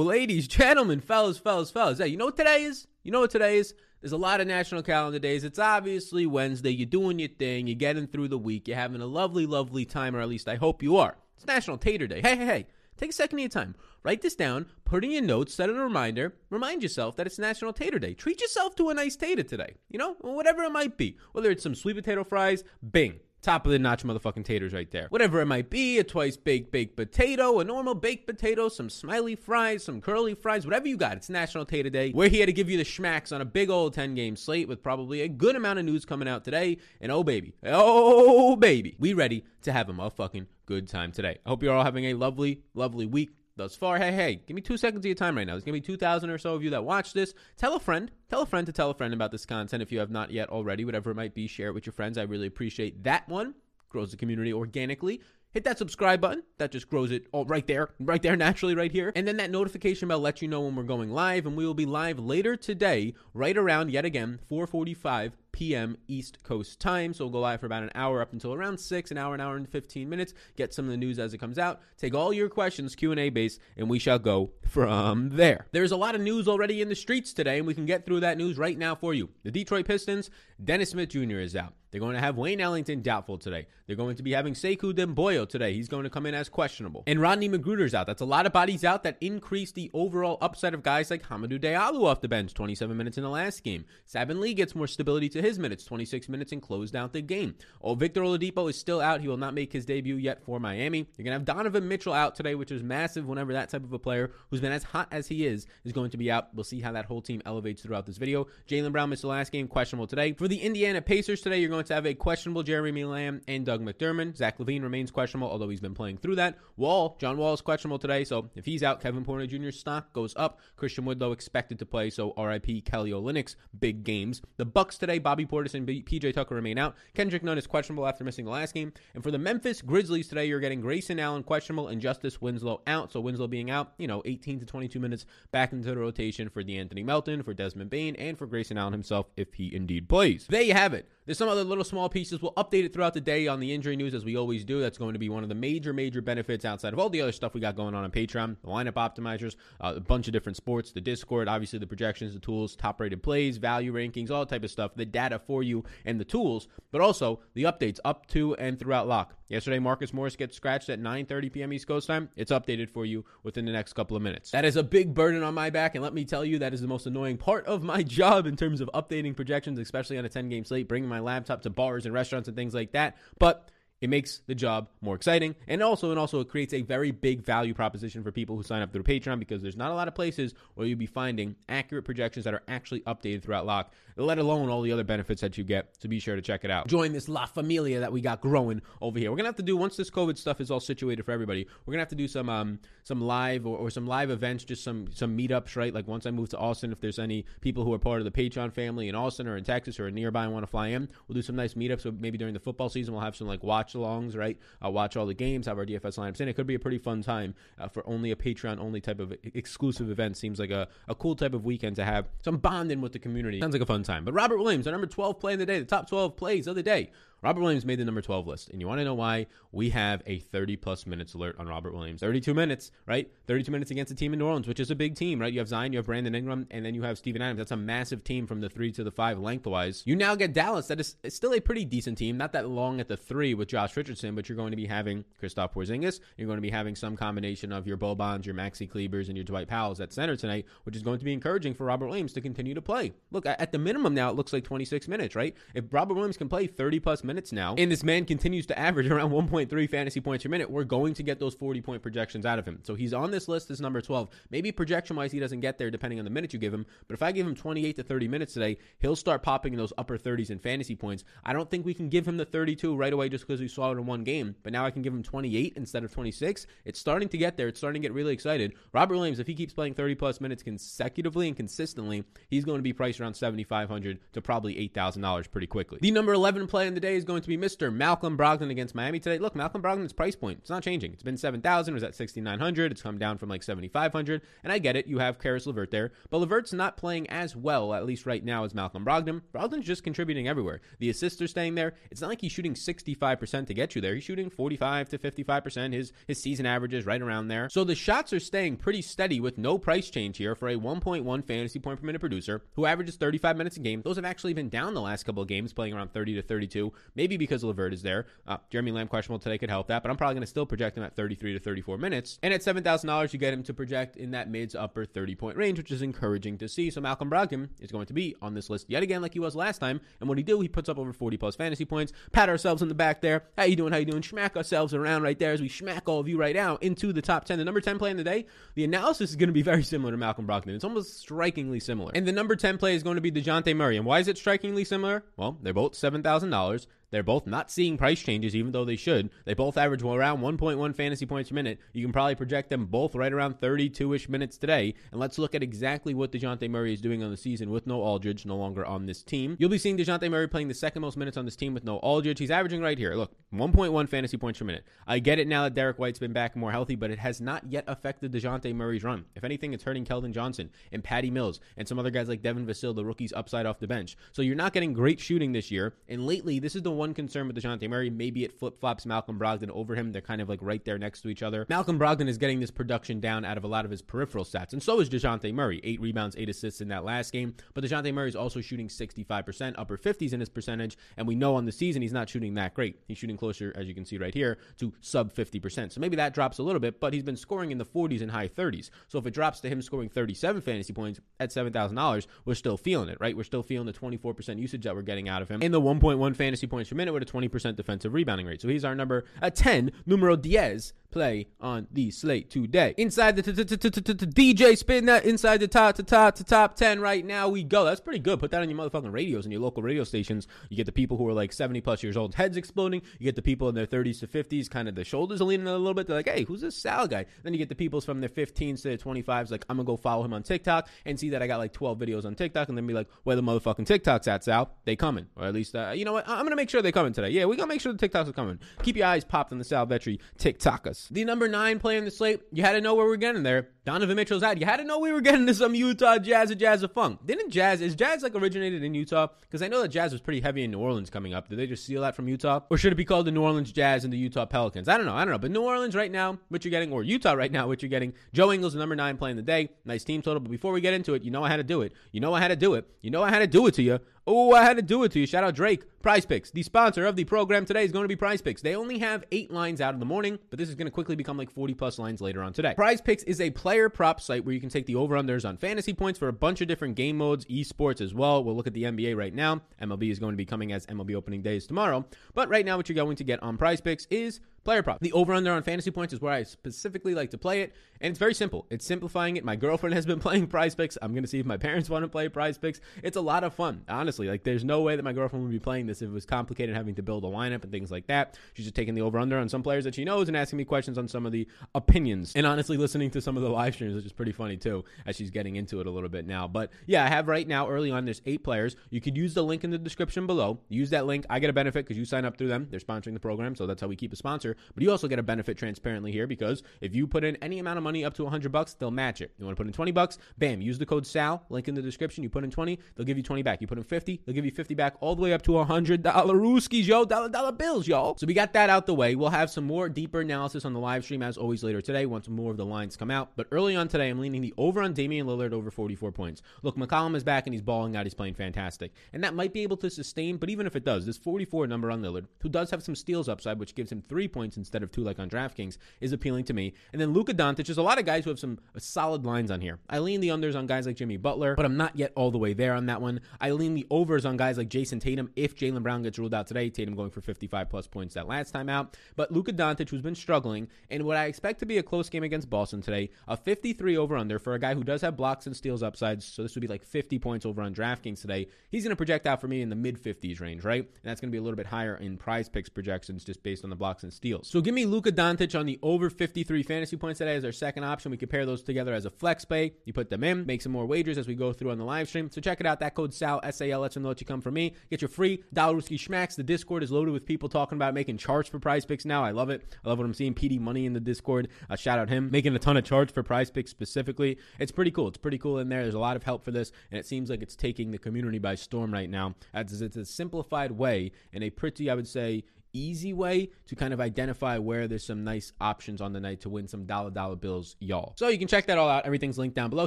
Ladies, gentlemen, fellas, fellas, fellas. Hey, you know what today is? You know what today is? There's a lot of national calendar days. It's obviously Wednesday. You're doing your thing. You're getting through the week. You're having a lovely, lovely time, or at least I hope you are. It's National Tater Day. Hey, hey, hey. Take a second of your time. Write this down, put in your notes, set a reminder. Remind yourself that it's National Tater Day. Treat yourself to a nice tater today. You know, whatever it might be. Whether it's some sweet potato fries, bing top of the notch motherfucking taters right there. Whatever it might be, a twice baked baked potato, a normal baked potato, some smiley fries, some curly fries, whatever you got. It's National Tater Day. We're here to give you the schmacks on a big old 10 game slate with probably a good amount of news coming out today. And oh baby, oh baby, we ready to have a motherfucking good time today. I hope you're all having a lovely, lovely week thus far. Hey, hey, give me two seconds of your time right now. There's to be 2,000 or so of you that watch this. Tell a friend. Tell a friend to tell a friend about this content if you have not yet already. Whatever it might be, share it with your friends. I really appreciate that one. Grows the community organically hit that subscribe button. That just grows it all right there, right there naturally, right here. And then that notification bell lets you know when we're going live. And we will be live later today, right around yet again 4:45 p.m. East Coast time. So we'll go live for about an hour up until around six, an hour, an hour and 15 minutes. Get some of the news as it comes out. Take all your questions, Q&A based, and we shall go from there. There's a lot of news already in the streets today, and we can get through that news right now for you. The Detroit Pistons, Dennis Smith Jr. is out. They're going to have Wayne Ellington doubtful today. They're going to be having Sekou Doumbouya today. He's going to come in as questionable. And Rodney McGruder's out. That's a lot of bodies out that increase the overall upside of guys like Hamidou Diallo off the bench, 27 minutes in the last game. Saben Lee gets more stability to his minutes, 26 minutes, and closed out the game. Oh, Victor Oladipo is still out. He will not make his debut yet for Miami. You're going to have Donovan Mitchell out today, which is massive whenever that type of a player who's been as hot as he is is going to be out. We'll see how that whole team elevates throughout this video. Jaylen Brown missed the last game, questionable today. For the Indiana Pacers today, you're going to have a questionable Jeremy Lamb and Doug McDermott. Zach LaVine remains questionable, although he's been playing through that. Wall, John Wall is questionable today, so if he's out, Kevin Porter Jr.'s stock goes up. Christian Woodlow expected to play, so RIP Kelly Olynyk, big games. The Bucks today, Bobby Portis and PJ Tucker remain out. Kendrick Nunn is questionable after missing the last game. And for the Memphis Grizzlies today, you're getting Grayson Allen questionable and Justice Winslow out. So Winslow being out, you know, 18 to 22 minutes back into the rotation for De'Anthony Melton, for Desmond Bane, and for Grayson Allen himself if he indeed plays. There you have it. There's some other little small pieces. We'll update it throughout the day on the injury news as we always do. That's going to be one of the major, major benefits outside of all the other stuff we got going on on Patreon, the lineup optimizers, uh, a bunch of different sports, the Discord, obviously the projections, the tools, top rated plays, value rankings, all type of stuff, the data for you and the tools, but also the updates up to and throughout lock. Yesterday, Marcus Morris gets scratched at 9:30 p.m. East Coast time. It's updated for you within the next couple of minutes. That is a big burden on my back, and let me tell you, that is the most annoying part of my job in terms of updating projections, especially on a 10 game slate, bringing my laptop to bars and restaurants and things like that. But it makes the job more exciting, and also and also it creates a very big value proposition for people who sign up through Patreon because there's not a lot of places where you'll be finding accurate projections that are actually updated throughout lock, let alone all the other benefits that you get. So be sure to check it out. Join this La Familia that we got growing over here. We're gonna have to do once this COVID stuff is all situated for everybody. We're gonna have to do some um some live or, or some live events, just some some meetups, right? Like once I move to Austin, if there's any people who are part of the Patreon family in Austin or in Texas or nearby and want to fly in, we'll do some nice meetups. So maybe during the football season, we'll have some like watch alongs, right? I'll watch all the games, have our DFS lineups in. It could be a pretty fun time uh, for only a Patreon only type of exclusive event. Seems like a, a cool type of weekend to have some bonding with the community. Sounds like a fun time. But Robert Williams, our number 12 play of the day, the top 12 plays of the day. Robert Williams made the number 12 list. And you want to know why? We have a 30 plus minutes alert on Robert Williams. 32 minutes, right? 32 minutes against a team in New Orleans, which is a big team, right? You have Zion, you have Brandon Ingram, and then you have Steven Adams. That's a massive team from the three to the five lengthwise. You now get Dallas. That is still a pretty decent team. Not that long at the three with Josh Richardson, but you're going to be having Kristaps Porzingis. You're going to be having some combination of your Bobans, your Maxi Klebers, and your Dwight Powells at center tonight, which is going to be encouraging for Robert Williams to continue to play. Look, at the minimum now, it looks like 26 minutes, right? If Robert Williams can play 30 plus minutes now and this man continues to average around 1.3 fantasy points per minute, we're going to get those 40 point projections out of him. So he's on this list as number 12. Maybe projection wise, he doesn't get there depending on the minute you give him. But if I give him 28 to 30 minutes today, he'll start popping in those upper 30s in fantasy points. I don't think we can give him the 32 right away just because we saw it in one game. But now I can give him 28 instead of 26. It's starting to get there. It's starting to get really excited. Robert Williams, if he keeps playing 30 plus minutes consecutively and consistently, he's going to be priced around 7,500 to probably $8,000 pretty quickly. The number 11 play in the day is is going to be Mr. Malcolm Brogdon against Miami today. Look, Malcolm Brogdon's price point, it's not changing. It's been 7,000, it was at 6,900. It's come down from like 7,500. And I get it, you have Caris LeVert there. But LeVert's not playing as well, at least right now, as Malcolm Brogdon. Brogdon's just contributing everywhere. The assists are staying there. It's not like he's shooting 65% to get you there. He's shooting 45 to 55%. His, his season average is right around there. So the shots are staying pretty steady with no price change here for a 1.1 fantasy point per minute producer who averages 35 minutes a game. Those have actually been down the last couple of games, playing around 30 to 32. Maybe because LeVert is there. Uh, Jeremy Lamb questionable today could help that, but I'm probably going to still project him at 33 to 34 minutes. And at $7,000, you get him to project in that mid to upper 30 point range, which is encouraging to see. So Malcolm Brogdon is going to be on this list yet again, like he was last time. And what he do, he puts up over 40 plus fantasy points. Pat ourselves in the back there. How you doing? How you doing? Schmack ourselves around right there as we schmack all of you right now into the top 10. The number 10 play in the day, the analysis is going to be very similar to Malcolm Brogdon. It's almost strikingly similar. And the number 10 play is going to be DeJounte Murray. And why is it strikingly similar? Well, they're both $7,000. They're both not seeing price changes, even though they should. They both average around 1.1 fantasy points per minute. You can probably project them both right around 32 ish minutes today. And let's look at exactly what DeJounte Murray is doing on the season with no Aldridge no longer on this team. You'll be seeing DeJounte Murray playing the second most minutes on this team with no Aldridge. He's averaging right here. Look, 1.1 fantasy points per minute. I get it now that Derrick White's been back more healthy, but it has not yet affected DeJounte Murray's run. If anything, it's hurting Keldon Johnson and Patty Mills and some other guys like Devin Vassell, the rookies upside off the bench. So you're not getting great shooting this year. And lately, this is the one concern with DeJounte Murray. Maybe it flip flops Malcolm Brogdon over him. They're kind of like right there next to each other. Malcolm Brogdon is getting this production down out of a lot of his peripheral stats, and so is DeJounte Murray. Eight rebounds, eight assists in that last game. But DeJounte Murray is also shooting 65%, upper 50s in his percentage. And we know on the season he's not shooting that great. He's shooting closer, as you can see right here, to sub 50%. So maybe that drops a little bit, but he's been scoring in the 40s and high 30s. So if it drops to him scoring 37 fantasy points at $7,000, we're still feeling it, right? We're still feeling the 24% usage that we're getting out of him. In the 1.1 fantasy points per minute with a 20% defensive rebounding rate. So he's our number a 10, numero diez play on the slate today. Inside the DJ spin that inside the top to top to top 10 right now we go. That's pretty good. Put that on your motherfucking radios and your local radio stations. You get the people who are like 70 plus years old, heads exploding. You get the people in their 30s to 50s, kind of the shoulders are leaning a little bit. They're like, hey, who's this Sal guy? Then you get the people from their 15s to their 25s, like, I'm gonna go follow him on TikTok and see that I got like 12 videos on TikTok and then be like, where the motherfucking TikToks at, Sal? They coming. Or at least, uh, you know what? I'm gonna make sure they coming today. Yeah, we gonna make sure the TikToks are coming. Keep your eyes popped on the Sal Vetri TikTokers. The number nine player in the slate, you had to know where we're getting there. Donovan Mitchell's out. You had to know we were getting to some Utah Jazz or Jazz of Funk. Didn't Jazz, is Jazz like originated in Utah? Because I know that Jazz was pretty heavy in New Orleans coming up. Did they just steal that from Utah? Or should it be called the New Orleans Jazz and the Utah Pelicans? I don't know. I don't know. But New Orleans right now, what you're getting, or Utah right now, what you're getting, Joe Ingles, number nine playing the day. Nice team total. But before we get into it, you know I had to do it. You know I had to do it. You know I had to do it to you. Oh, I had to do it to you. Shout out Drake. Prize Picks. The sponsor of the program today is going to be Prize Picks. They only have eight lines out in the morning, but this is going to quickly become like 40 plus lines later on today. Prize Picks is a player prop site where you can take the over unders on fantasy points for a bunch of different game modes, esports as well. We'll look at the NBA right now. MLB is going to be coming as MLB opening days tomorrow. But right now, what you're going to get on Prize Picks is player prop. The over under on fantasy points is where I specifically like to play it, and it's very simple. It's simplifying it. My girlfriend has been playing Prize Picks. I'm going to see if my parents want to play Prize Picks. It's a lot of fun, honestly. Like, there's no way that my girlfriend would be playing this if it was complicated having to build a lineup and things like that. She's just taking the over under on some players that she knows and asking me questions on some of the opinions, and honestly, listening to some of the live streams, which is pretty funny too, as she's getting into it a little bit now. But yeah, I have right now early on. There's eight players. You could use the link in the description below. Use that link. I get a benefit because you sign up through them. They're sponsoring the program, so that's how we keep a sponsor. But you also get a benefit transparently here because if you put in any amount of money up to 100 bucks, they'll match it. You want to put in 20 bucks, bam, use the code SAL, link in the description. You put in 20, they'll give you 20 back. You put in 50, they'll give you 50 back, all the way up to 100 dollar rooskies, yo, dollar dollar bills, y'all. So we got that out the way. We'll have some more deeper analysis on the live stream as always later today once more of the lines come out. But early on today, I'm leaning the over on Damian Lillard over 44 points. Look, McCollum is back and he's balling out. He's playing fantastic, and that might be able to sustain. But even if it does, this 44 number on Lillard, who does have some steals upside, which gives him three points instead of two like on DraftKings, is appealing to me. And then Luka Doncic, there's a lot of guys who have some uh, solid lines on here. I lean the unders on guys like Jimmy Butler, but I'm not yet all the way there on that one. I lean the overs on guys like Jayson Tatum if Jaylen Brown gets ruled out today. Tatum going for 55 plus points that last time out. But Luka Doncic, who's been struggling, and what I expect to be a close game against Boston today, a 53 over under for a guy who does have blocks and steals upsides. So this would be like 50 points over on DraftKings today. He's going to project out for me in the mid 50s range, right? And that's going to be a little bit higher in prize picks projections just based on the blocks and steals. So give me Luka Doncic on the over 53 fantasy points today as our second option. We compare those together as a flex pay. You put them in, make some more wagers as we go through on the live stream. So check it out. That code SAL, S-A-L, lets them know that you come from me. Get your free Dollarooski Schmacks. The Discord is loaded with people talking about making charts for prize picks now. I love it. I love what I'm seeing. PD Money in the Discord. Uh, shout out him. Making a ton of charts for prize picks specifically. It's pretty cool. It's pretty cool in there. There's a lot of help for this, and it seems like it's taking the community by storm right now. As it's a simplified way and a pretty, I would say, easy way to kind of identify where there's some nice options on the night to win some dollar dollar bills, y'all. So you can check that all out. Everything's linked down below.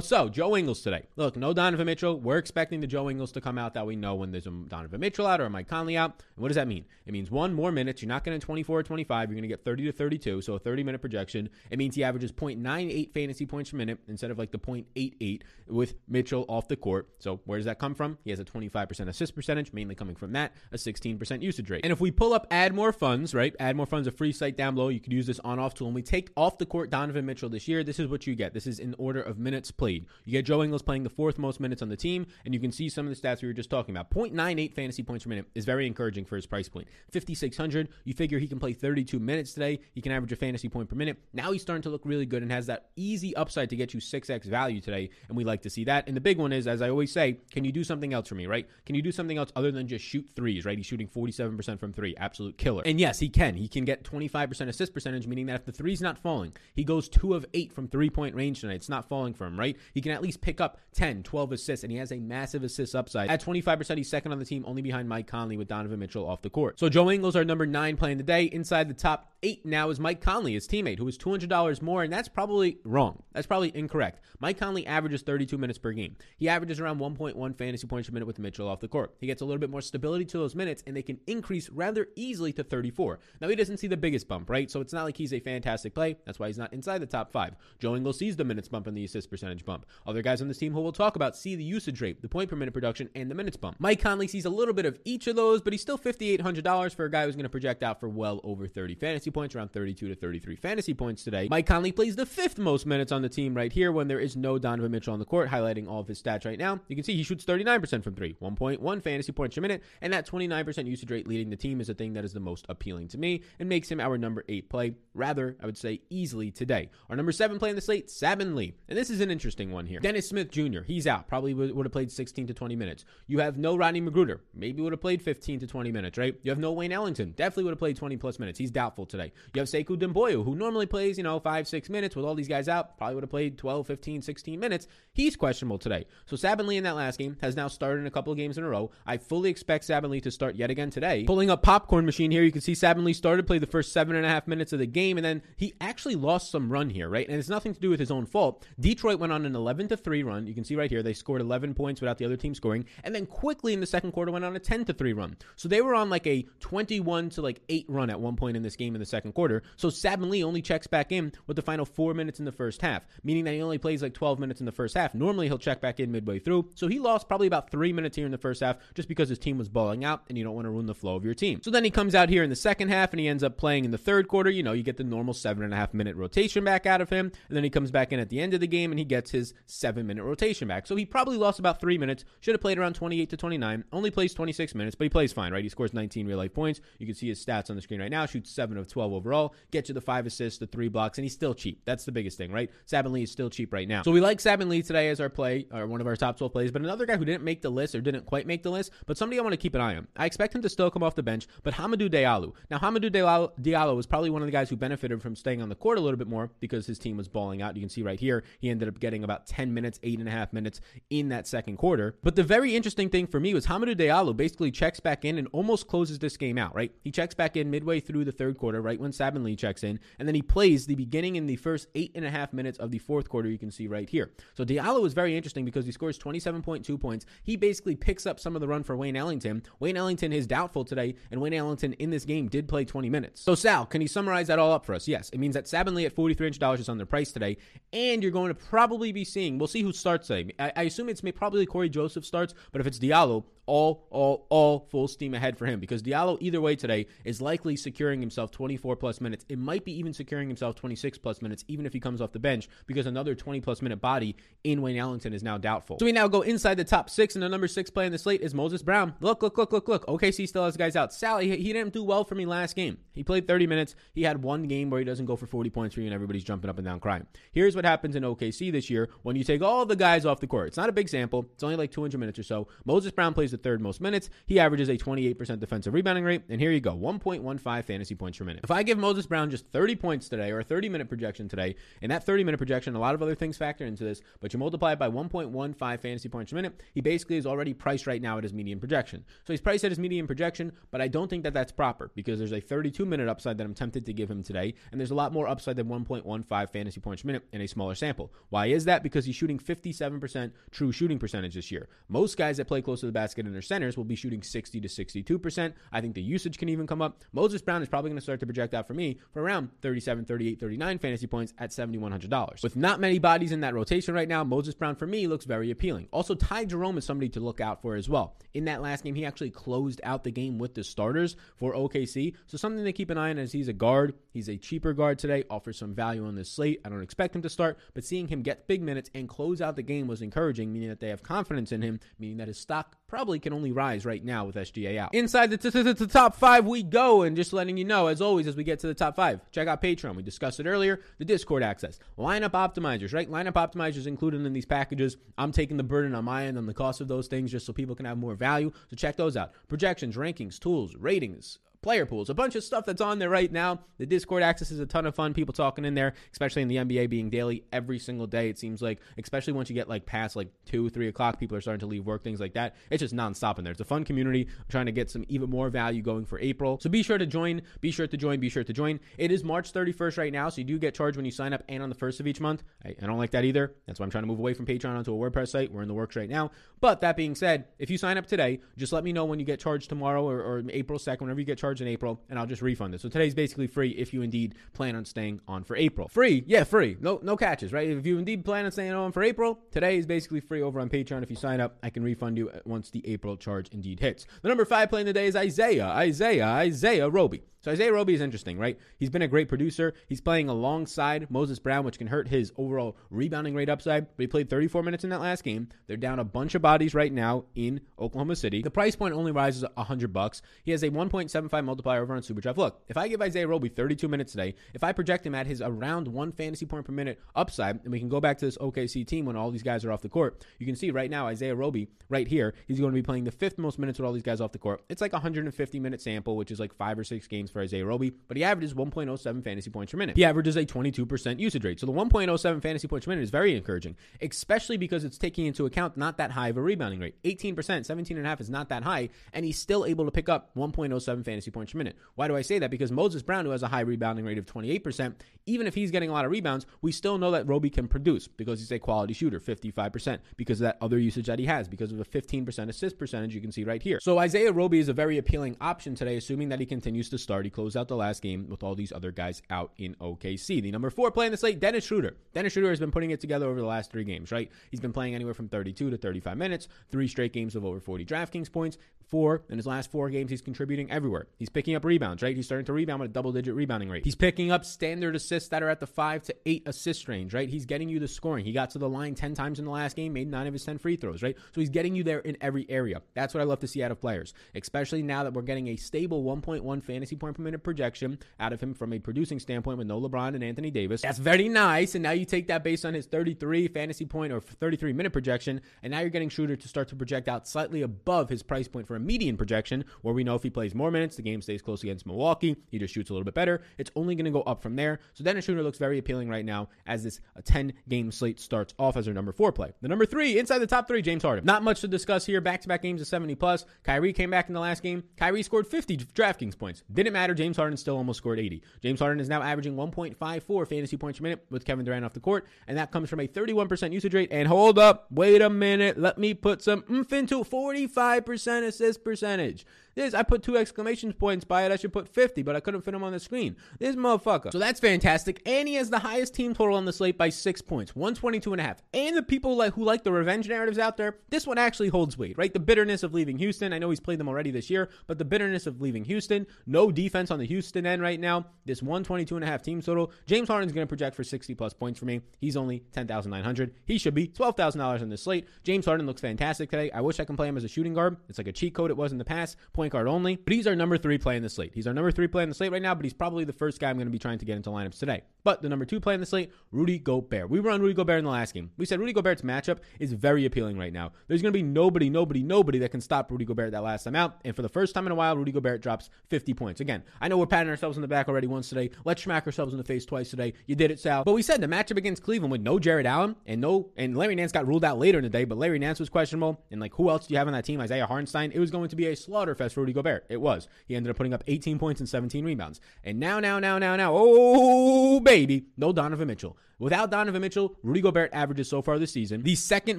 So Joe Ingles today. Look, no Donovan Mitchell. We're expecting the Joe Ingles to come out that we know when there's a Donovan Mitchell out or a Mike Conley out. And what does that mean? It means one more minutes. You're not going getting 24 or 25. You're going to get 30 to 32. So a 30 minute projection. It means he averages 0.98 fantasy points per minute instead of like the 0.88 with Mitchell off the court. So where does that come from? He has a 25% assist percentage, mainly coming from that, a 16% usage rate. And if we pull up add more funds, right? Add more funds, a free site down below. You could use this on off tool. And we take off the court Donovan Mitchell this year. This is what you get. This is in order of minutes played. You get Joe Ingles playing the fourth most minutes on the team, and you can see some of the stats we were just talking about. 0.98 fantasy points per minute is very encouraging for his price point. 5,600. You figure he can play 32 minutes today. He can average a fantasy point per minute. Now he's starting to look really good and has that easy upside to get you 6x value today, and we like to see that. And the big one is, as I always say, can you do something else for me, right? Can you do something else other than just shoot threes, right? He's shooting 47% from three. Absolute killer. And yes, he can. He can get 25% assist percentage, meaning that if the three's not falling, he goes two of eight from three point range tonight. It's not falling for him, right? He can at least pick up 10, 12 assists, and he has a massive assist upside. At 25%, he's second on the team, only behind Mike Conley with Donovan Mitchell off the court. So Joe Ingles, our number nine playing today. Inside the top eight now is Mike Conley, his teammate, who is $200 more, and that's probably wrong. That's probably incorrect. Mike Conley averages 32 minutes per game. He averages around 1.1 fantasy points per minute with Mitchell off the court. He gets a little bit more stability to those minutes, and they can increase rather easily to 34. Now, he doesn't see the biggest bump, right? So it's not like he's a fantastic play. That's why he's not inside the top five. Joe Ingles sees the minutes bump and the assist percentage bump. Other guys on this team who we'll talk about see the usage rate, the point per minute production, and the minutes bump. Mike Conley sees a little bit of each of those, but he's still $5,800 for a guy who's going to project out for well over 30 fantasy points, around 32 to 33 fantasy points today. Mike Conley plays the fifth most minutes on the team right here when there is no Donovan Mitchell on the court, highlighting all of his stats right now. You can see he shoots 39% from three, 1.1 fantasy points per minute, and that 29% usage rate leading the team is the thing that is the most appealing to me and makes him our number eight play. Rather, I would say easily today. Our number seven play in the slate, Saben Lee. And this is an interesting one here. Dennis Smith Jr., he's out. Probably would, have played 16 to 20 minutes. You have no Rodney McGruder. Maybe would have played 15 to 20 minutes, right? You have no Wayne Ellington. Definitely would have played 20 plus minutes. He's doubtful today. You have Sekou Doumbouya, who normally plays, you know, five, six minutes with all these guys out. Probably would have played 12, 15, 16 minutes. He's questionable today. So Saben Lee in that last game has now started in a couple of games in a row. I fully expect Saben Lee to start yet again today. Pulling up popcorn machine here, you can see Saben Lee started, played the first seven and a half minutes of the game, and then he actually lost some run here, right? And it's nothing to do with his own fault. Detroit went on an 11 to 3 run. You can see right here, they scored 11 points without the other team scoring, and then quickly in the second quarter went on a 10 to 3 run. So they were on like a 21 to like 8 run at one point in this game in the second quarter. So Saben Lee only checks back in with the final four minutes in the first half, meaning that he only plays like 12 minutes in the first half. Normally he'll check back in midway through. So he lost probably about three minutes here in the first half just because his team was balling out and you don't want to ruin the flow of your team. So then he comes out here in the second half and he ends up playing in the third quarter. You know, you get the normal seven and a half minute rotation back out of him. And then he comes back in at the end of the game and he gets his seven minute rotation back. So he probably lost about three minutes. Should have played around 28 to 29. Only plays 26 minutes, but he plays fine, right? He scores 19 real life points. You can see his stats on the screen right now. Shoots seven of 12 overall. Gets you the five assists, the three blocks, and he's still cheap. That's the biggest thing, right? Saben Lee is still cheap right now. So we like Saben Lee today as our play, or one of our top 12 plays. But another guy who didn't make the list or didn't quite make the list, but somebody I want to keep an eye on. I expect him to still come off the bench, but Hamidou Diallo. Now, Hamidou Diallo, was probably one of the guys who benefited from staying on the court a little bit more because his team was balling out. You can see right here, he ended up getting about 10 minutes, eight and a half minutes in that second quarter. But the very interesting thing for me was Hamidou Diallo basically checks back in and almost closes this game out, right? He checks back in midway through the third quarter, right when Saben Lee checks in, and then he plays the beginning in the first eight and a half minutes of the fourth quarter. You can see right here. So Diallo is very interesting because he scores 27.2 points. He basically picks up some of the run for Wayne Ellington. Wayne Ellington is doubtful today, and Wayne Ellington in this game did play 20 minutes. So Sal, can you summarize that all up for us? Yes, it means that Saben Lee at $4,300 is on their price today, and you're going to probably be seeing. We'll see who starts today. I, I assume it's probably Cory Joseph starts, but if it's Diallo, all, all, all full steam ahead for him because Diallo, either way today, is likely securing himself 24 plus minutes. It might be even securing himself 26 plus minutes, even if he comes off the bench, because another 20 plus minute body in Wayne Ellington is now doubtful. So we now go inside the top six, and the number six play in the slate is Moses Brown. Look, look, look, look, look. OKC still has guys out. Sally, he didn't do well for me last game. He played 30 minutes. He had one game where he doesn't go for 40 points for you, and everybody's jumping up and down crying. Here's what happens in OKC this year when you take all the guys off the court. It's not a big sample. It's only like 200 minutes or so. Moses Brown plays the third most minutes. He averages a 28% defensive rebounding rate, and here you go, 1.15 fantasy points per minute. If I give Moses Brown just 30 points today or a 30 minute projection today, and that 30 minute projection, a lot of other things factor into this, but you multiply it by 1.15 fantasy points per minute, he basically is already priced right now at his median projection. So he's priced at his median projection, but I don't think that that's proper because there's a 32 minute upside that I'm tempted to give him today, and there's a lot more upside than 1.15 fantasy points per minute in a smaller sample. Why is that? Because he's shooting 57% true shooting percentage this year. Most guys that play close to the basket in their centers will be shooting 60 to 62%. I think the usage can even come up. Moses Brown is probably going to start to project out for me for around 37, 38, 39 fantasy points at $7,100. With not many bodies in that rotation right now, Moses Brown for me looks very appealing. Also, Ty Jerome is somebody to look out for as well. In that last game, he actually closed out the game with the starters for OKC. So something to keep an eye on as he's a guard. He's a cheaper guard today, offers some value on this slate. I don't expect him to start, but seeing him get big minutes and close out the game was encouraging, meaning that they have confidence in him, meaning that his stock probably can only rise right now with SGA out. Inside the top five we go, and just letting you know, as always, as we get to the top five, check out Patreon. We discussed it earlier, the Discord access, lineup optimizers, right? Lineup optimizers included in these packages. I'm taking the burden on my end on the cost of those things just so people can have more value. So check those out. Projections, rankings, tools, ratings, player pools, a bunch of stuff that's on there right now. The Discord access is a ton of fun. People talking in there, especially in the NBA being daily every single day. It seems like, especially once you get like past like two, three o'clock, people are starting to leave work, things like that. It's just nonstop in there. It's a fun community. I'm trying to get some even more value going for April. So be sure to join. Be sure to join. Be sure to join. It is March 31st right now, so you do get charged when you sign up and on the first of each month. I, I don't like that either. That's why I'm trying to move away from Patreon onto a WordPress site. We're in the works right now. But that being said, if you sign up today, just let me know when you get charged tomorrow or, or April 2nd, whenever you get charged in April, and I'll just refund it. So today's basically free if you indeed plan on staying on for April. Free, yeah, free. No, no catches, right? If you indeed plan on staying on for April, today is basically free over on Patreon. If you sign up, I can refund you once the April charge indeed hits. The number five playing today is Isaiah, Isaiah, Isaiah Roby. So Isaiah Roby is interesting, right? He's been a great producer. He's playing alongside Moses Brown, which can hurt his overall rebounding rate upside. But he played 34 minutes in that last game. They're down a bunch of bodies right now in Oklahoma City. The price point only rises 100 bucks. He has a 1.75 multiplier over on Superdraft. Look, if I give Isaiah Roby 32 minutes today, if I project him at his around one fantasy point per minute upside, and we can go back to this OKC team when all these guys are off the court, you can see right now Isaiah Roby right here, he's going to be playing the fifth most minutes with all these guys off the court. It's like 150 minute sample, which is like five or six games for Isaiah Roby, but he averages 1.07 fantasy points per minute. He averages a 22% usage rate. So the 1.07 fantasy points per minute is very encouraging, especially because it's taking into account not that high of a rebounding rate. 18%, 17.5 is not that high, and he's still able to pick up 1.07 fantasy points per minute. Why do I say that? Because Moses Brown, who has a high rebounding rate of 28%, even if he's getting a lot of rebounds, we still know that Roby can produce because he's a quality shooter, 55%, because of that other usage that he has, because of a 15% assist percentage you can see right here. So Isaiah Roby is a very appealing option today, assuming that he continues to start. He closed out the last game with all these other guys out in OKC. The number four playing the slate, Dennis Schroeder. Dennis Schroeder has been putting it together over the last three games, right? He's been playing anywhere from 32 to 35 minutes, three straight games of over 40 DraftKings points. Four in his last four games, he's contributing everywhere. He's picking up rebounds, right? He's starting to rebound with a double digit rebounding rate. He's picking up standard assists that are at the five to eight assist range, right? He's getting you the scoring. He got to the line 10 times in the last game, made nine of his 10 free throws, right? So he's getting you there in every area. That's what I love to see out of players, especially now that we're getting a stable 1.1 fantasy point per minute projection out of him from a producing standpoint with no LeBron and Anthony Davis. That's very nice. And now you take that based on his 33 fantasy point or 33 minute projection, and now you're getting Schroeder to start to project out slightly above his price point for a median projection, where we know if he plays more minutes, the game stays close against Milwaukee. He just shoots a little bit better. It's only going to go up from there. So Dennis Schroeder looks very appealing right now as this 10 game slate starts off as our number four play. The number three, inside the top three, James Harden. Not much to discuss here. Back to back games of 70 plus. Kyrie came back in the last game. Kyrie scored 50 DraftKings points. Didn't matter. James Harden still almost scored 80. James Harden is now averaging 1.54 fantasy points per minute with Kevin Durant off the court, and that comes from a 31% usage rate. And hold up, wait a minute, let me put some oomph into 45% assist percentage. This I put two exclamation points by it. I should put 50, but I couldn't fit them on the screen. This motherfucker. So that's fantastic. And he has the highest team total on the slate by six points, 122 and a half. And the people like who like the revenge narratives out there, this one actually holds weight, right? The bitterness of leaving Houston. I know he's played them already this year, but the bitterness of leaving Houston, no defense on the Houston end right now. This 122 and a half team total. James Harden's going to project for 60 plus points for me. He's only 10,900. He should be $12,000 on the slate. James Harden looks fantastic today. I wish I can play him as a shooting guard. It's like a cheat code it was in the past, point guard only. But he's our number three play in the slate. He's our number three play in the slate right now, but he's probably the first guy I'm going to be trying to get into lineups today. But the number two play in the slate, Rudy Gobert. We were on Rudy Gobert in the last game. We said Rudy Gobert's matchup is very appealing right now. There's going to be nobody, nobody, nobody that can stop Rudy Gobert that last time out. And for the first time in a while, Rudy Gobert drops 50 points. Again, I know we're patting ourselves in the back already once today. Let's smack ourselves in the face twice today. You did it, Sal. But we said the matchup against Cleveland with no Jarrett Allen and no and Larry Nance got ruled out later in the day, but Larry Nance was questionable. And like who else do you have on that team? Isaiah Hartenstein. It was going to be a slaughter fest for Rudy Gobert. It was. He ended up putting up 18 points and 17 rebounds. And now, now, now, now, now, oh baby, no Donovan Mitchell. Without Donovan Mitchell, Rudy Gobert averages so far this season the second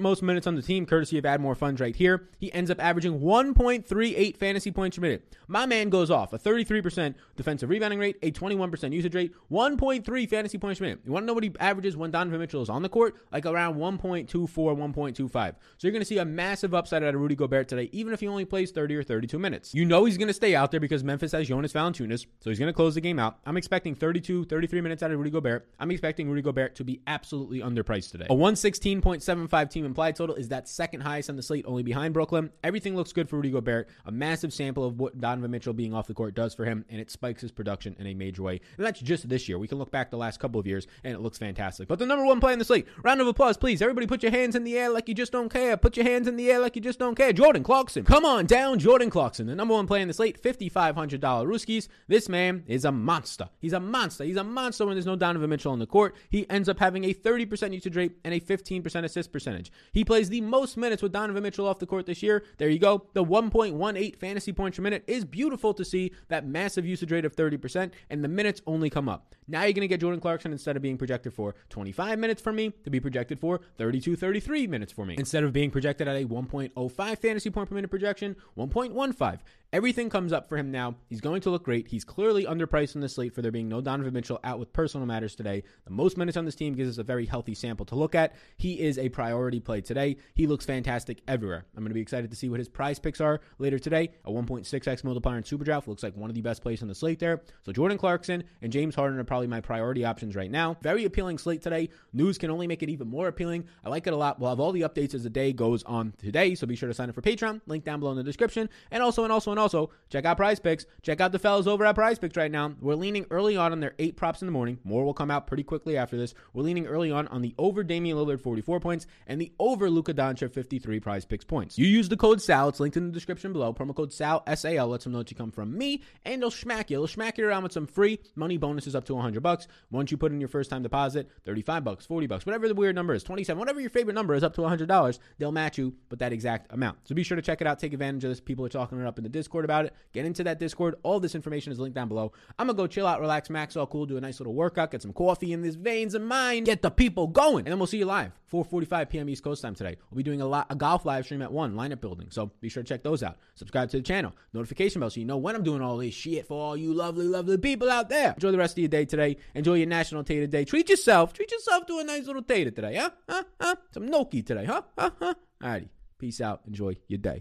most minutes on the team, courtesy of Add More Funds right here. He ends up averaging 1.38 fantasy points per minute. My man goes off a 33% defensive rebounding rate, a 21% usage rate, 1.3 fantasy points per minute. You want to know what he averages when Donovan Mitchell is on the court? Like around 1.24, 1.25. So you're going to see a massive upside out of Rudy Gobert today, even if he only plays 30 or 32 minutes. You know he's going to stay out there because Memphis has Jonas Valanciunas, so he's going to close the game out. I'm expecting 32, 33 minutes out of Rudy Gobert. I'm expecting Rudy Gobert to be absolutely underpriced today. A 116.75 team implied total is that second highest on the slate, only behind Brooklyn. Everything looks good for Rudy Gobert. A massive sample of what Donovan Mitchell being off the court does for him, and it spikes his production in a major way. And that's just this year. We can look back the last couple of years, and it looks fantastic. But the number one play in the slate, round of applause, please. Everybody put your hands in the air like you just don't care. Put your hands in the air like you just don't care. Jordan Clarkson. Come on down, Jordan Clarkson. The number one play in the slate, $5,500 Ruskies. This man is a monster. He's a monster. He's a monster when there's no Donovan Mitchell on the court. He ends up having a 30% usage rate and a 15% assist percentage. He plays the most minutes with Donovan Mitchell off the court this year. There you go. The 1.18 fantasy points per minute is beautiful to see that massive usage rate of 30%, and the minutes only come up. Now you're going to get Jordan Clarkson instead of being projected for 25 minutes for me to be projected for 32, 33 minutes for me. Instead of being projected at a 1.05 fantasy point per minute projection, 1.15. Everything comes up for him now. He's going to look great. He's clearly underpriced in the slate for there being no Donovan Mitchell out with personal matters today. The most minutes on this team gives us a very healthy sample to look at. He is a priority play today. He looks fantastic everywhere. I'm going to be excited to see what his prize picks are later today. A 1.6x multiplier in Super Draft looks like one of the best plays on the slate there. So Jordan Clarkson and James Harden are probably my priority options right now. Very appealing slate today. News can only make it even more appealing. I like it a lot. We'll have all the updates as the day goes on today. So be sure to sign up for Patreon. Link down below in the description. And also, and also, and also, check out Prize Picks. Check out the fellas over at Prize Picks right now. We're leaning early on on their eight props in the morning. More will come out pretty quickly after this. We're leaning early on on the over Damian Lillard 44 points and the over Luka Doncic 53 Prize Picks points. You use the code SAL. It's linked in the description below. Promo code SAL S A L lets them know that you come from me, and they'll smack you. They'll smack you around with some free money bonuses up to 100 bucks. Once you put in your first time deposit, 35 bucks, 40 bucks, whatever the weird number is, 27, whatever your favorite number is, up to 100 dollars. They'll match you with that exact amount. So be sure to check it out. Take advantage of this. People are talking it up in the Discord about it. Get into that Discord. All this information is linked down below. I'm gonna go chill out, relax, max all cool, do a nice little workout, get some coffee in these veins of mine, get the people going, and then we'll see you live 4:45 p.m. East Coast time today. We'll be doing a, lot, a golf live stream at one lineup building, so be sure to check those out. Subscribe to the channel, notification bell, so you know when I'm doing all this shit for all you lovely, lovely people out there. Enjoy the rest of your day today. Enjoy your National Tater Day. Treat yourself. Treat yourself to a nice little tater today, huh? Huh? Huh? Some gnocchi today, huh? Huh? Huh? Alrighty. Peace out. Enjoy your day.